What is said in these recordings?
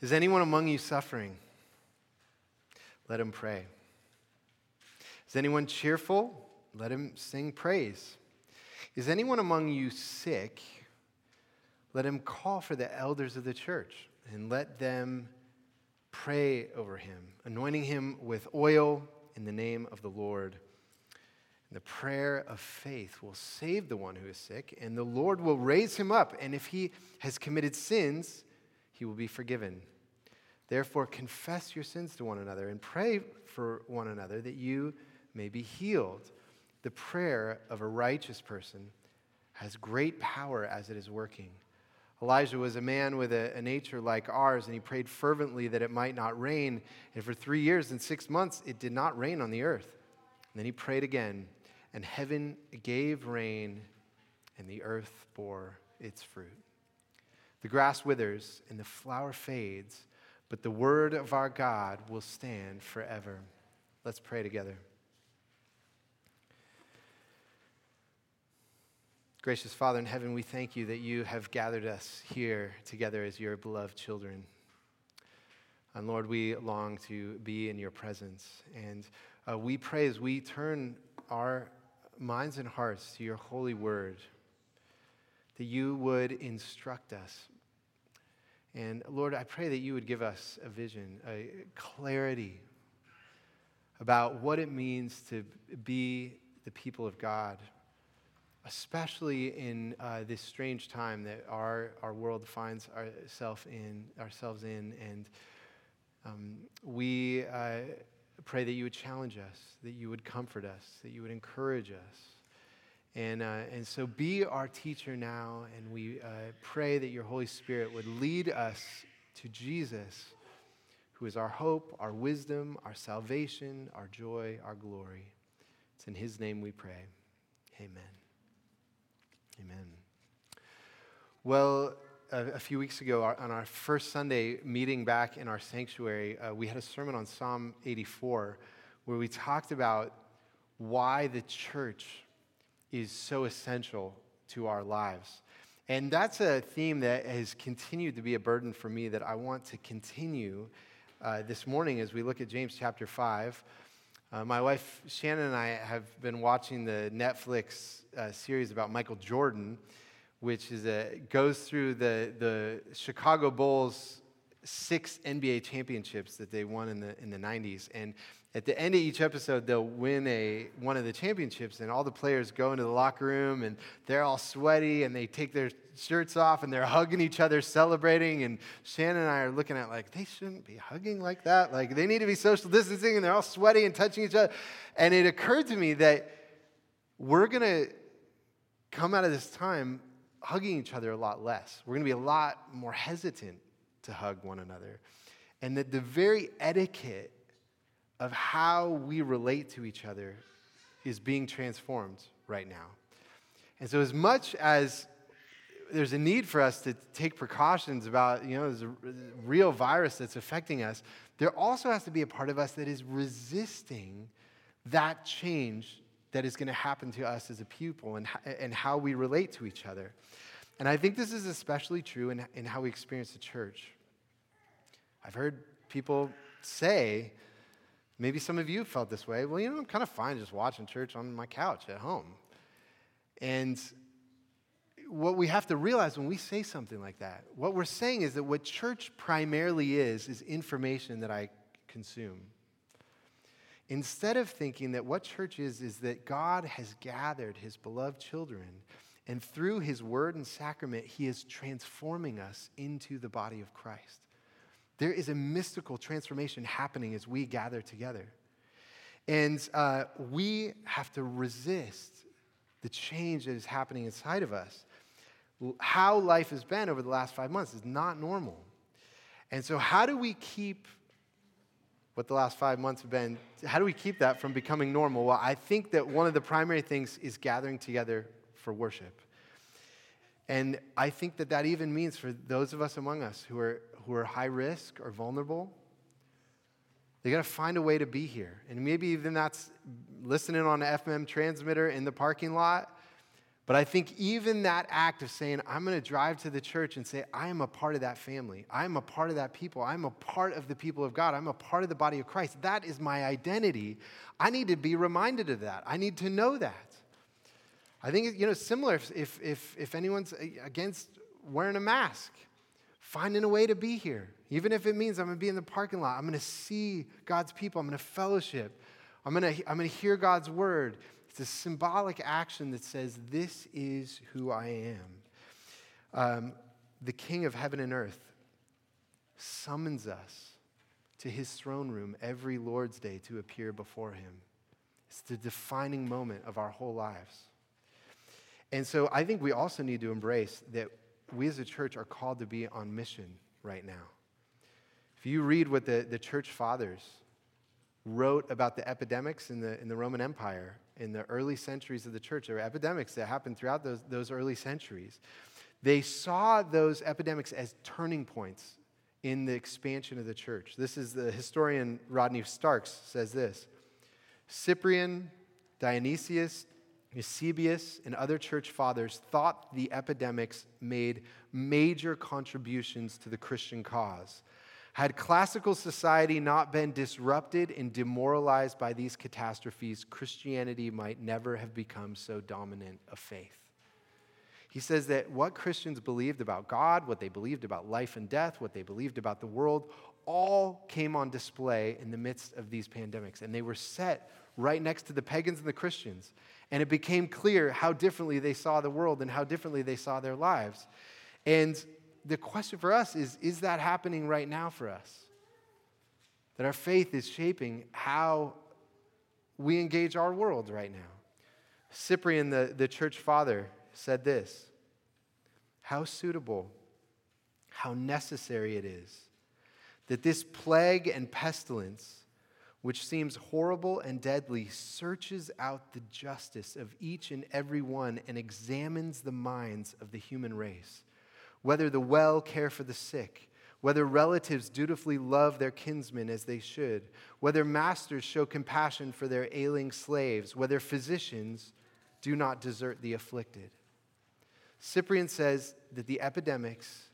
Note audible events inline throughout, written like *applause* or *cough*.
Is anyone among you suffering? Let him pray. Is anyone cheerful? Let him sing praise. Is anyone among you sick? Let him call for the elders of the church and let them pray over him, anointing him with oil in the name of the Lord. And the prayer of faith will save the one who is sick, and the Lord will raise him up. And if he has committed sins, he will be forgiven. Therefore, confess your sins to one another and pray for one another that you may be healed. The prayer of a righteous person has great power as it is working. Elijah was a man with a, a, nature like ours, and he prayed fervently that it might not rain. And for three years and six months, it did not rain on the earth. And then he prayed again, and heaven gave rain, and the earth bore its fruit. The grass withers and the flower fades, but the word of our God will stand forever. Let's pray together. Gracious Father in heaven, we thank you that you have gathered us here together as your beloved children. And Lord, we long to be in your presence. And uh, we pray as we turn our minds and hearts to your holy word, that you would instruct us. And Lord, I pray that you would give us a vision, a clarity about what it means to be the people of God especially in uh, this strange time that our, our world finds ourself in, ourselves in. And um, we uh, pray that you would challenge us, that you would comfort us, that you would encourage us. And, uh, and so be our teacher now, and we uh, pray that your Holy Spirit would lead us to Jesus, who is our hope, our wisdom, our salvation, our joy, our glory. It's in his name we pray. Amen. Amen. Well, a, a few weeks ago, our, on our first Sunday meeting back in our sanctuary, uh, we had a sermon on Psalm 84 where we talked about why the church is so essential to our lives. And that's a theme that has continued to be a burden for me that I want to continue uh, this morning as we look at James chapter 5. Uh, my wife Shannon and I have been watching the Netflix uh, series about Michael Jordan, which is a, goes through the, the Chicago Bulls six NBA championships that they won in the, in the 90s. And at the end of each episode, they'll win a, one of the championships, and all the players go into the locker room, and they're all sweaty, and they take their shirts off, and they're hugging each other, celebrating. And Shannon and I are looking at like, they shouldn't be hugging like that. Like, they need to be social distancing, and they're all sweaty and touching each other. And it occurred to me that we're to come out of this time hugging each other a lot less. We're to be a lot more hesitant to hug one another. And that the very etiquette of how we relate to each other is being transformed right now. And so, as much as there's a need for us to take precautions about, you know, there's a real virus that's affecting us, there also has to be a part of us that is resisting that change that is going to happen to us as a pupil and, and how we relate to each other. And I think this is especially true in, in how we experience the church. I've heard people say, maybe some of you felt this way, well, you know, I'm kind of fine just watching church on my couch at home. And what we have to realize when we say something like that, what we're saying is that what church primarily is, is information that I consume. Instead of thinking that what church is, is that God has gathered his beloved children and through his word and sacrament, he is transforming us into the body of Christ. There is a mystical transformation happening as we gather together. And uh, we have to resist the change that is happening inside of us. How life has been over the last five months is not normal. And so, how do we keep what the last five months have been? How do we keep that from becoming normal? Well, I think that one of the primary things is gathering together for worship. And I think that that even means for those of us among us who are, who are high risk or vulnerable, they got to find a way to be here. And maybe even that's listening on an FM transmitter in the parking lot. But I think even that act of saying, I'm going to drive to the church and say, I am a part of that family. I am a part of that people. I'm a part of the people of God. I'm a part of the body of Christ. That is my identity. I need to be reminded of that. I need to know that. I think, you know, similar if, if, if, anyone's against wearing a mask, finding a way to be here. Even if it means I'm going to be in the parking lot, I'm going to see God's people, I'm going to fellowship, I'm going to, I'm going to hear God's word. It's a symbolic action that says, This is who I am. Um, the King of heaven and earth summons us to his throne room every Lord's Day to appear before him. It's the defining moment of our whole lives. And so I think we also need to embrace that we as a church are called to be on mission right now. If you read what the, the church fathers wrote about the epidemics in the, in the Roman Empire in the early centuries of the church. There were epidemics that happened throughout those, those early centuries. They saw those epidemics as turning points in the expansion of the church. This is the historian Rodney Starks says this Cyprian, Dionysius, Eusebius, and other church fathers thought the epidemics made major contributions to the Christian cause. Had classical society not been disrupted and demoralized by these catastrophes, Christianity might never have become so dominant a faith. He says that what Christians believed about God, what they believed about life and death, what they believed about the world, all came on display in the midst of these pandemics. And they were set right next to the pagans and the Christians. And it became clear how differently they saw the world and how differently they saw their lives. And the question for us is is that happening right now for us? That our faith is shaping how we engage our world right now. Cyprian, the, the church father, said this How suitable, how necessary it is that this plague and pestilence, which seems horrible and deadly, searches out the justice of each and every one and examines the minds of the human race whether the well care for the sick, whether relatives dutifully love their kinsmen as they should, whether masters show compassion for their ailing slaves, whether physicians do not desert the afflicted. Cyprian says that the epidemics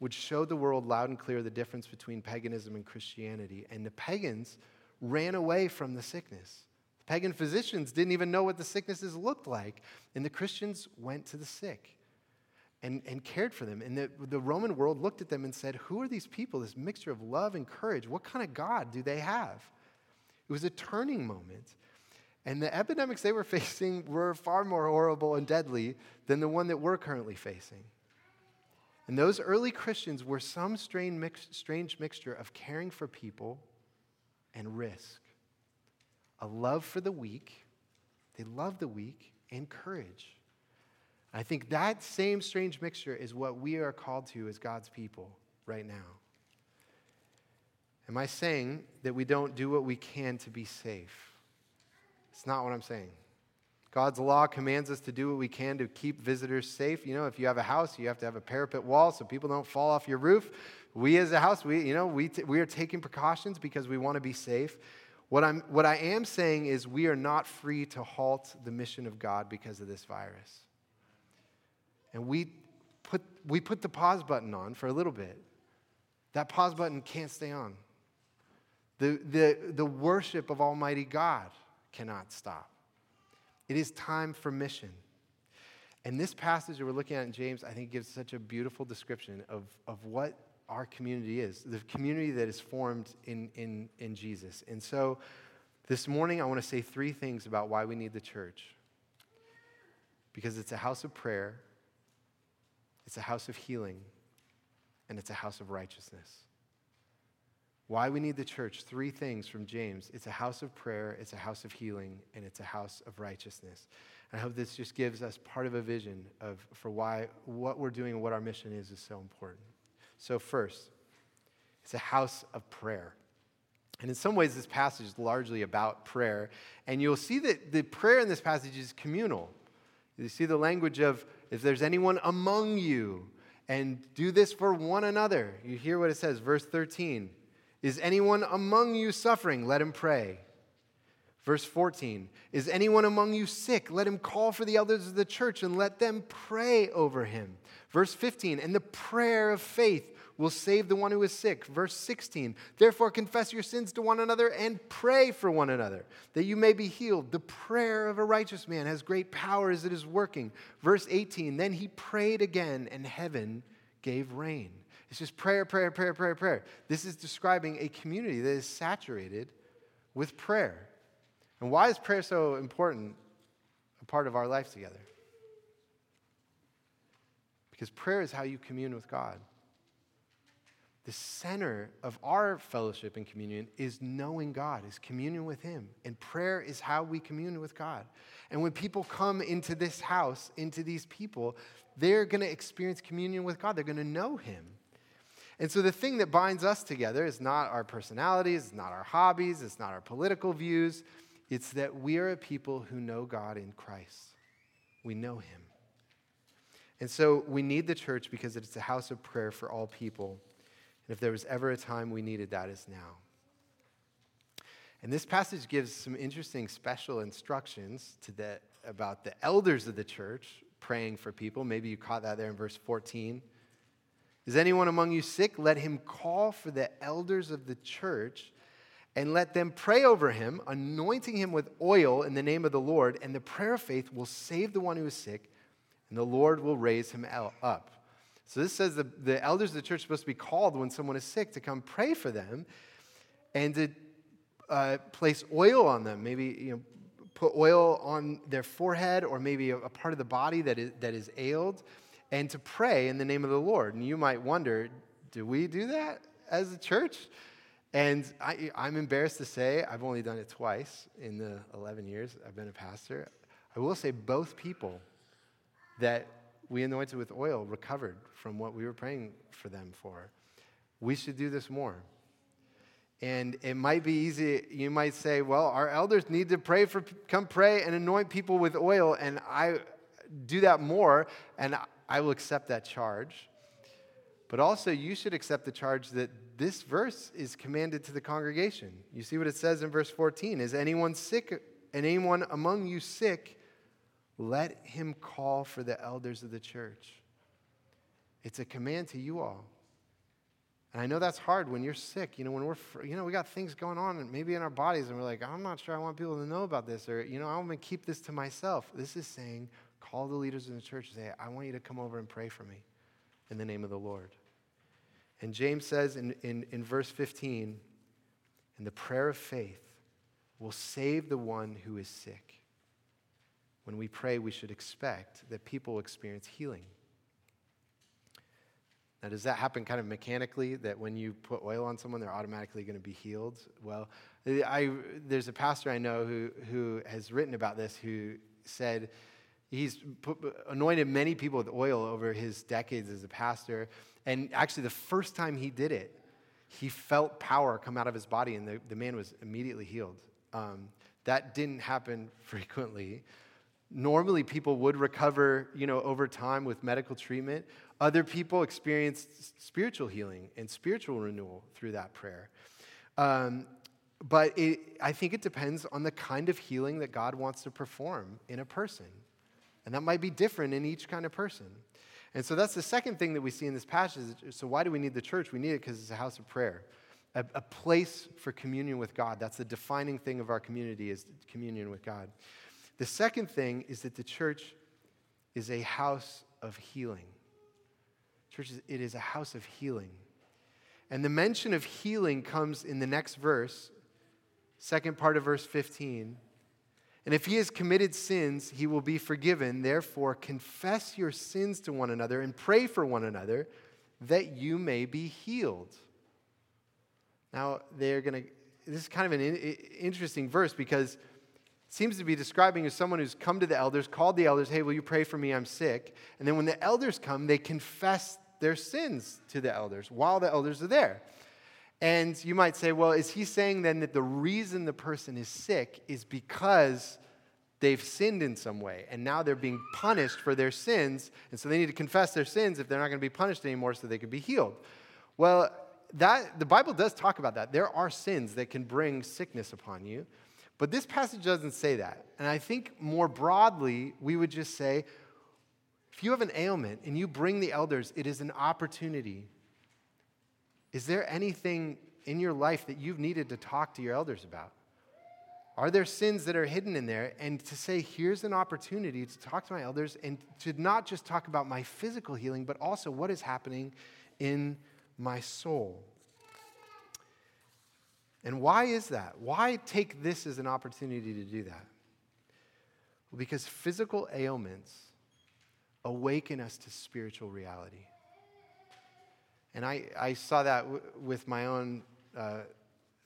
would show the world loud and clear the difference between paganism and Christianity, and the pagans ran away from the sickness. The pagan physicians didn't even know what the sicknesses looked like, and the Christians went to the sick and, and cared for them. And the, the Roman world looked at them and said, Who are these people, this mixture of love and courage? What kind of God do they have? It was a turning moment. And the epidemics they were *laughs* facing were far more horrible and deadly than the one that we're currently facing. And those early Christians were some strange, mix, strange mixture of caring for people and risk. A love for the weak, they love the weak, and courage. I think that same strange mixture is what we are called to as God's people right now. Am I saying that we don't do what we can to be safe? It's not what I'm saying. God's law commands us to do what we can to keep visitors safe. You know, if you have a house, you have to have a parapet wall so people don't fall off your roof. We as a house, we, you know, we, t- we are taking precautions because we want to be safe. What, I'm, what I am saying is we are not free to halt the mission of God because of this virus and we put, we put the pause button on for a little bit. That pause button can't stay on. The, the, the worship of Almighty God cannot stop. It is time for mission. And this passage that we're looking at in James, I think, gives such a beautiful description of, of what our community is the community that is formed in, in, in Jesus. And so this morning, I want to say three things about why we need the church. Because it's a house of prayer, it's a house of healing, and it's a house of righteousness. Why we need the church, three things from James it's a house of prayer, it's a house of healing, and it's a house of righteousness. And I hope this just gives us part of a vision of for why what we're doing and what our mission is is so important. So, first, it's a house of prayer. And in some ways, this passage is largely about prayer. And you'll see that the prayer in this passage is communal. You see the language of if there's anyone among you, and do this for one another. You hear what it says, verse 13. Is anyone among you suffering? Let him pray. Verse 14 Is anyone among you sick? Let him call for the elders of the church and let them pray over him. Verse 15 And the prayer of faith will save the one who is sick. Verse 16 Therefore confess your sins to one another and pray for one another that you may be healed. The prayer of a righteous man has great power as it is working. Verse 18 Then he prayed again and heaven gave rain. It's just prayer, prayer, prayer, prayer, prayer. This is describing a community that is saturated with prayer. And why is prayer so important a part of our life together? Because prayer is how you commune with God. The center of our fellowship and communion is knowing God, is communion with Him. And prayer is how we commune with God. And when people come into this house, into these people, they're going to experience communion with God. They're going to know Him. And so the thing that binds us together is not our personalities, it's not our hobbies, it's not our political views. It's that we are a people who know God in Christ. We know Him. And so we need the church because it's a house of prayer for all people. And if there was ever a time we needed that, is now. And this passage gives some interesting special instructions to the, about the elders of the church praying for people. Maybe you caught that there in verse 14. Is anyone among you sick? Let him call for the elders of the church and let them pray over him, anointing him with oil in the name of the Lord. And the prayer of faith will save the one who is sick, and the Lord will raise him up. So this says the, the elders of the church are supposed to be called when someone is sick to come pray for them and to uh, place oil on them. Maybe you know, put oil on their forehead or maybe a, a part of the body that is, that is ailed and to pray in the name of the Lord. And you might wonder, do we do that as a church? And I, am embarrassed to say I've only done it twice in the 11 years I've been a pastor. I will say both people that we anointed with oil recovered from what we were praying for them for. We should do this more. And it might be easy, you might say, well, our elders need to pray for, come pray and anoint people with oil. And I do that more, and I will accept that charge. But also, you should accept the charge that this verse is commanded to the congregation. You see what it says in verse 14 Is anyone sick, and anyone among you sick? Let him call for the elders of the church. It's a command to you all. And I know that's hard when you're sick. You know, when we're, you know, we got things going on maybe in our bodies and we're like, I'm not sure I want people to know about this or, you know, I want to keep this to myself. This is saying, call the leaders in the church and say, I want you to come over and pray for me in the name of the Lord. And James says in, in, in verse 15, and the prayer of faith will save the one who is sick. When we pray, we should expect that people experience healing. Now, does that happen kind of mechanically that when you put oil on someone, they're automatically going to be healed? Well, I, there's a pastor I know who, who has written about this who said he's put, anointed many people with oil over his decades as a pastor. And actually, the first time he did it, he felt power come out of his body, and the, the man was immediately healed. Um, that didn't happen *laughs* frequently. Normally, people would recover, you know, over time with medical treatment. Other people experienced spiritual healing and spiritual renewal through that prayer. Um, but it, I think it depends on the kind of healing that God wants to perform in a person. And that might be different in each kind of person. And so that's the second thing that we see in this passage. So, why do we need the church? We need it because it's a house of prayer, a, a, place for communion with God. That's the defining thing of our community is communion with God. The second thing is that the church is a house of healing. Church, it is a house of healing. And the mention of healing comes in the next verse, second part of verse 15. And if he has committed sins, he will be forgiven. Therefore, confess your sins to one another and pray for one another that you may be healed. Now, they're going to, this is kind of an interesting verse because it seems to be describing as someone who's come to the elders, called the elders, hey, will you pray for me? I'm sick. And then when the elders come, they confess their sins to the elders while the elders are there. And you might say, well, is he saying then that the reason the person is sick is because they've sinned in some way and now they're being punished for their sins and so they need to confess their sins if they're not going to be punished anymore so they can be healed? Well, that the Bible does talk about that. There are sins that can bring sickness upon you. But this passage doesn't say that. And I think more broadly, we would just say if you have an ailment and you bring the elders, it is an opportunity. Is there anything in your life that you've needed to talk to your elders about? Are there sins that are hidden in there? And to say, here's an opportunity to talk to my elders and to not just talk about my physical healing, but also what is happening in my soul. And why is that? Why take this as an opportunity to do that? Well, because physical ailments awaken us to spiritual reality. And I, I saw that w- with my own uh,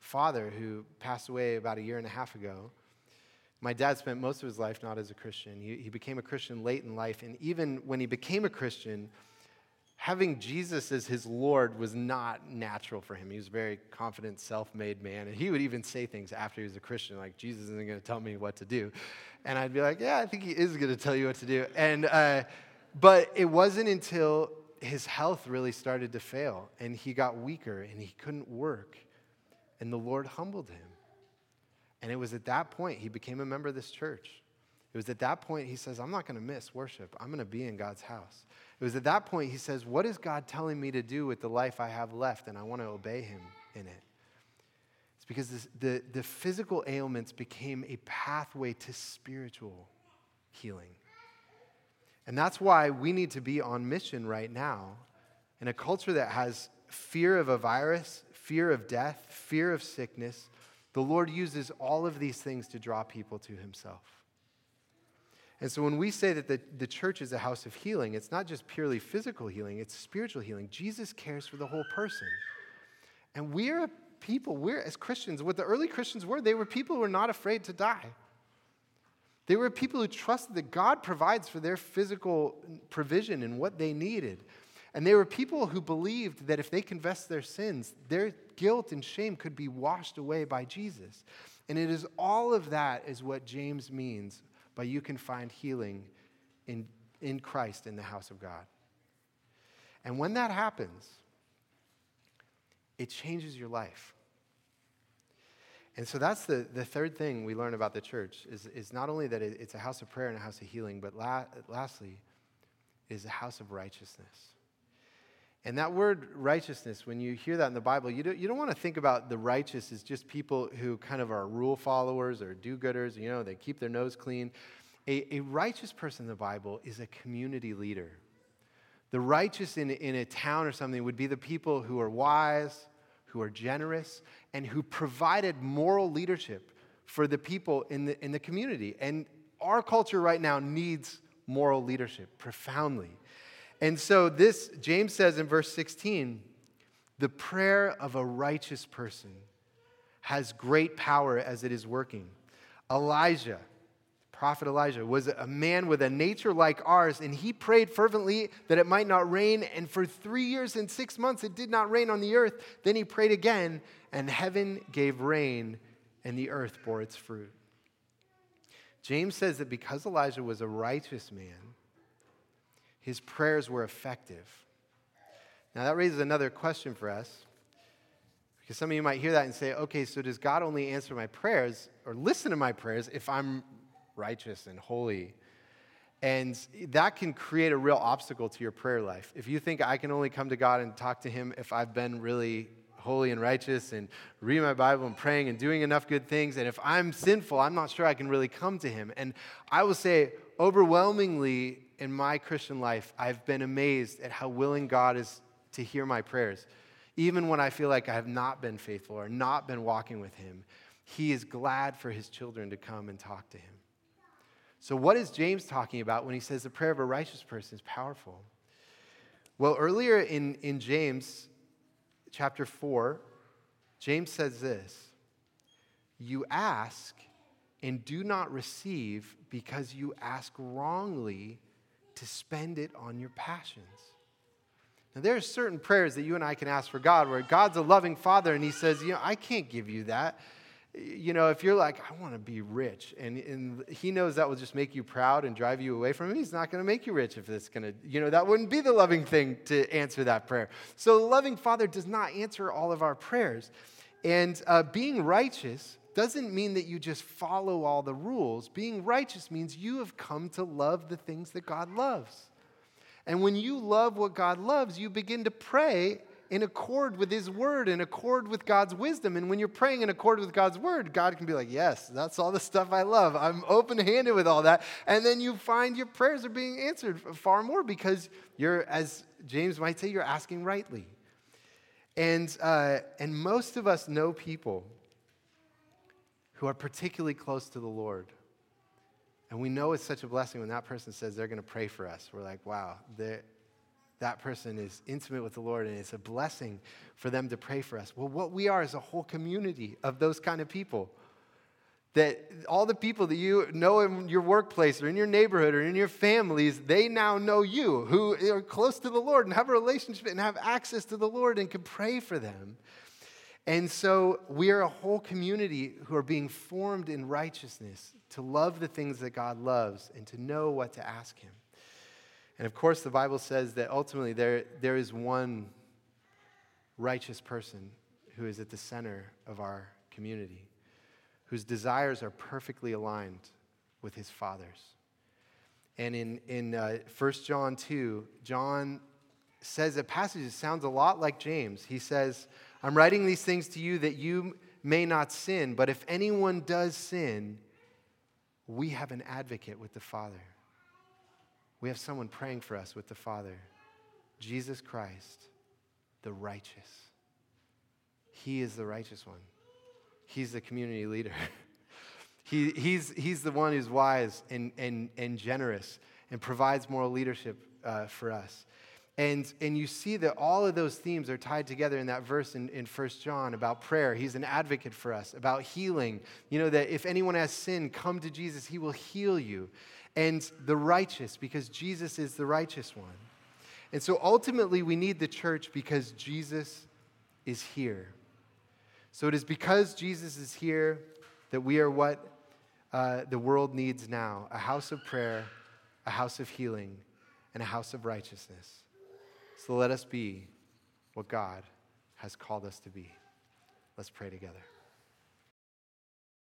father who passed away about a year and a half ago. My dad spent most of his life not as a Christian. He, he became a Christian late in life. And even when he became a Christian, having Jesus as his Lord was not natural for him. He was a very confident, self made man. And he would even say things after he was a Christian, like, Jesus isn't going to tell me what to do. And I'd be like, yeah, I think he is going to tell you what to do. And, uh, but it wasn't until his health really started to fail and he got weaker and he couldn't work. And the Lord humbled him. And it was at that point he became a member of this church. It was at that point he says, I'm not going to miss worship. I'm going to be in God's house. It was at that point he says, What is God telling me to do with the life I have left? And I want to obey him in it. It's because this, the, the physical ailments became a pathway to spiritual healing. And that's why we need to be on mission right now in a culture that has fear of a virus, fear of death, fear of sickness. The Lord uses all of these things to draw people to himself. And so when we say that the, the church is a house of healing, it's not just purely physical healing, it's spiritual healing. Jesus cares for the whole person. And we're people, we're as Christians, what the early Christians were, they were people who were not afraid to die. They were people who trusted that God provides for their physical provision and what they needed. And they were people who believed that if they confessed their sins, their guilt and shame could be washed away by Jesus. And it is all of that is what James means by you can find healing in, in Christ in the house of God. And when that happens, it changes your life. And so that's the, the third thing we learn about the church is, is not only that it, it's a house of prayer and a house of healing, but la- lastly, it is a house of righteousness. And that word righteousness, when you hear that in the Bible, you don't, you don't want to think about the righteous as just people who kind of are rule followers or do gooders, you know, they keep their nose clean. A, a righteous person in the Bible is a community leader. The righteous in, in a town or something would be the people who are wise, who are generous, and who provided moral leadership for the people in the, in the community. And our culture right now needs moral leadership profoundly. And so, this, James says in verse 16, the prayer of a righteous person has great power as it is working. Elijah, prophet Elijah, was a man with a nature like ours, and he prayed fervently that it might not rain. And for three years and six months, it did not rain on the earth. Then he prayed again, and heaven gave rain, and the earth bore its fruit. James says that because Elijah was a righteous man, his prayers were effective. Now, that raises another question for us. Because some of you might hear that and say, okay, so does God only answer my prayers or listen to my prayers if I'm righteous and holy? And that can create a real obstacle to your prayer life. If you think I can only come to God and talk to Him if I've been really holy and righteous and reading my Bible and praying and doing enough good things, and if I'm sinful, I'm not sure I can really come to Him. And I will say, overwhelmingly, in my Christian life, I've been amazed at how willing God is to hear my prayers. Even when I feel like I have not been faithful or not been walking with Him, He is glad for His children to come and talk to Him. So, what is James talking about when he says the prayer of a righteous person is powerful? Well, earlier in, in James chapter 4, James says this You ask and do not receive because you ask wrongly to spend it on your passions. Now, there are certain prayers that you and I can ask for God where God's a loving father and he says, You know, I can't give you that. You know, if you're like, I want to be rich, and, and he knows that will just make you proud and drive you away from him, he's not going to make you rich if it's going to, you know, that wouldn't be the loving thing to answer that prayer. So, the loving father does not answer all of our prayers. And uh, being righteous doesn't mean that you just follow all the rules. Being righteous means you have come to love the things that God loves. And when you love what God loves, you begin to pray in accord with His Word, in accord with God's wisdom. And when you're praying in accord with God's Word, God can be like, Yes, that's all the stuff I love. I'm open handed with all that. And then you find your prayers are being answered far more because you're, as James might say, you're asking rightly. And, uh, and most of us know people who are particularly close to the Lord. And we know it's such a blessing when that person says they're going to pray for us. We're like, wow, that person is intimate with the Lord, and it's a blessing for them to pray for us. Well, what we are is a whole community of those kind of people. That all the people that you know in your workplace or in your neighborhood or in your families, they now know you who are close to the Lord and have a relationship and have access to the Lord and can pray for them. And so we are a whole community who are being formed in righteousness to love the things that God loves and to know what to ask Him. And of course, the Bible says that ultimately there, there is one righteous person who is at the center of our community, whose desires are perfectly aligned with his Father's. And in, in uh, 1 John 2, John says a passage that sounds a lot like James. He says, I'm writing these things to you that you may not sin, but if anyone does sin, we have an advocate with the Father. We have someone praying for us with the Father Jesus Christ, the righteous. He is the righteous one, He's the community leader. *laughs* he, he's, he's the one who's wise and, and, and generous and provides moral leadership uh, for us. And, and you see that all of those themes are tied together in that verse in, in 1 John about prayer. He's an advocate for us, about healing. You know, that if anyone has sin, come to Jesus, he will heal you. And the righteous, because Jesus is the righteous one. And so ultimately, we need the church because Jesus is here. So it is because Jesus is here that we are what uh, the world needs now a house of prayer, a house of healing, and a house of righteousness. So let us be what God has called us to be. Let's pray together.